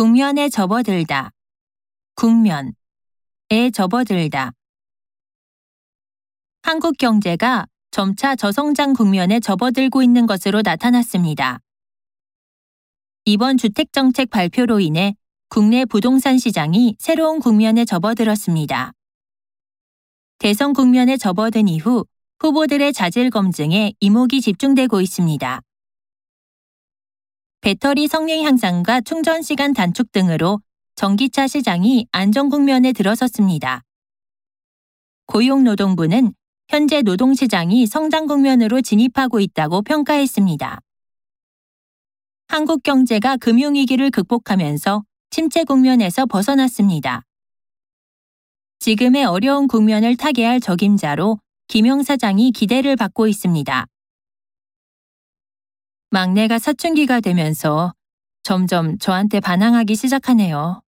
국면에 접어들다. 국면에 접어들다. 한국 경제가 점차 저성장 국면에 접어들고 있는 것으로 나타났습니다. 이번 주택정책 발표로 인해 국내 부동산 시장이 새로운 국면에 접어들었습니다. 대선 국면에 접어든 이후 후보들의 자질 검증에 이목이 집중되고 있습니다. 배터리 성능 향상과 충전 시간 단축 등으로 전기차 시장이 안정 국면에 들어섰습니다. 고용노동부는 현재 노동시장이 성장 국면으로 진입하고 있다고 평가했습니다. 한국 경제가 금융위기를 극복하면서 침체 국면에서 벗어났습니다. 지금의 어려운 국면을 타개할 적임자로 김용 사장이 기대를 받고 있습니다. 막내가 사춘기가 되면서 점점 저한테 반항하기 시작하네요.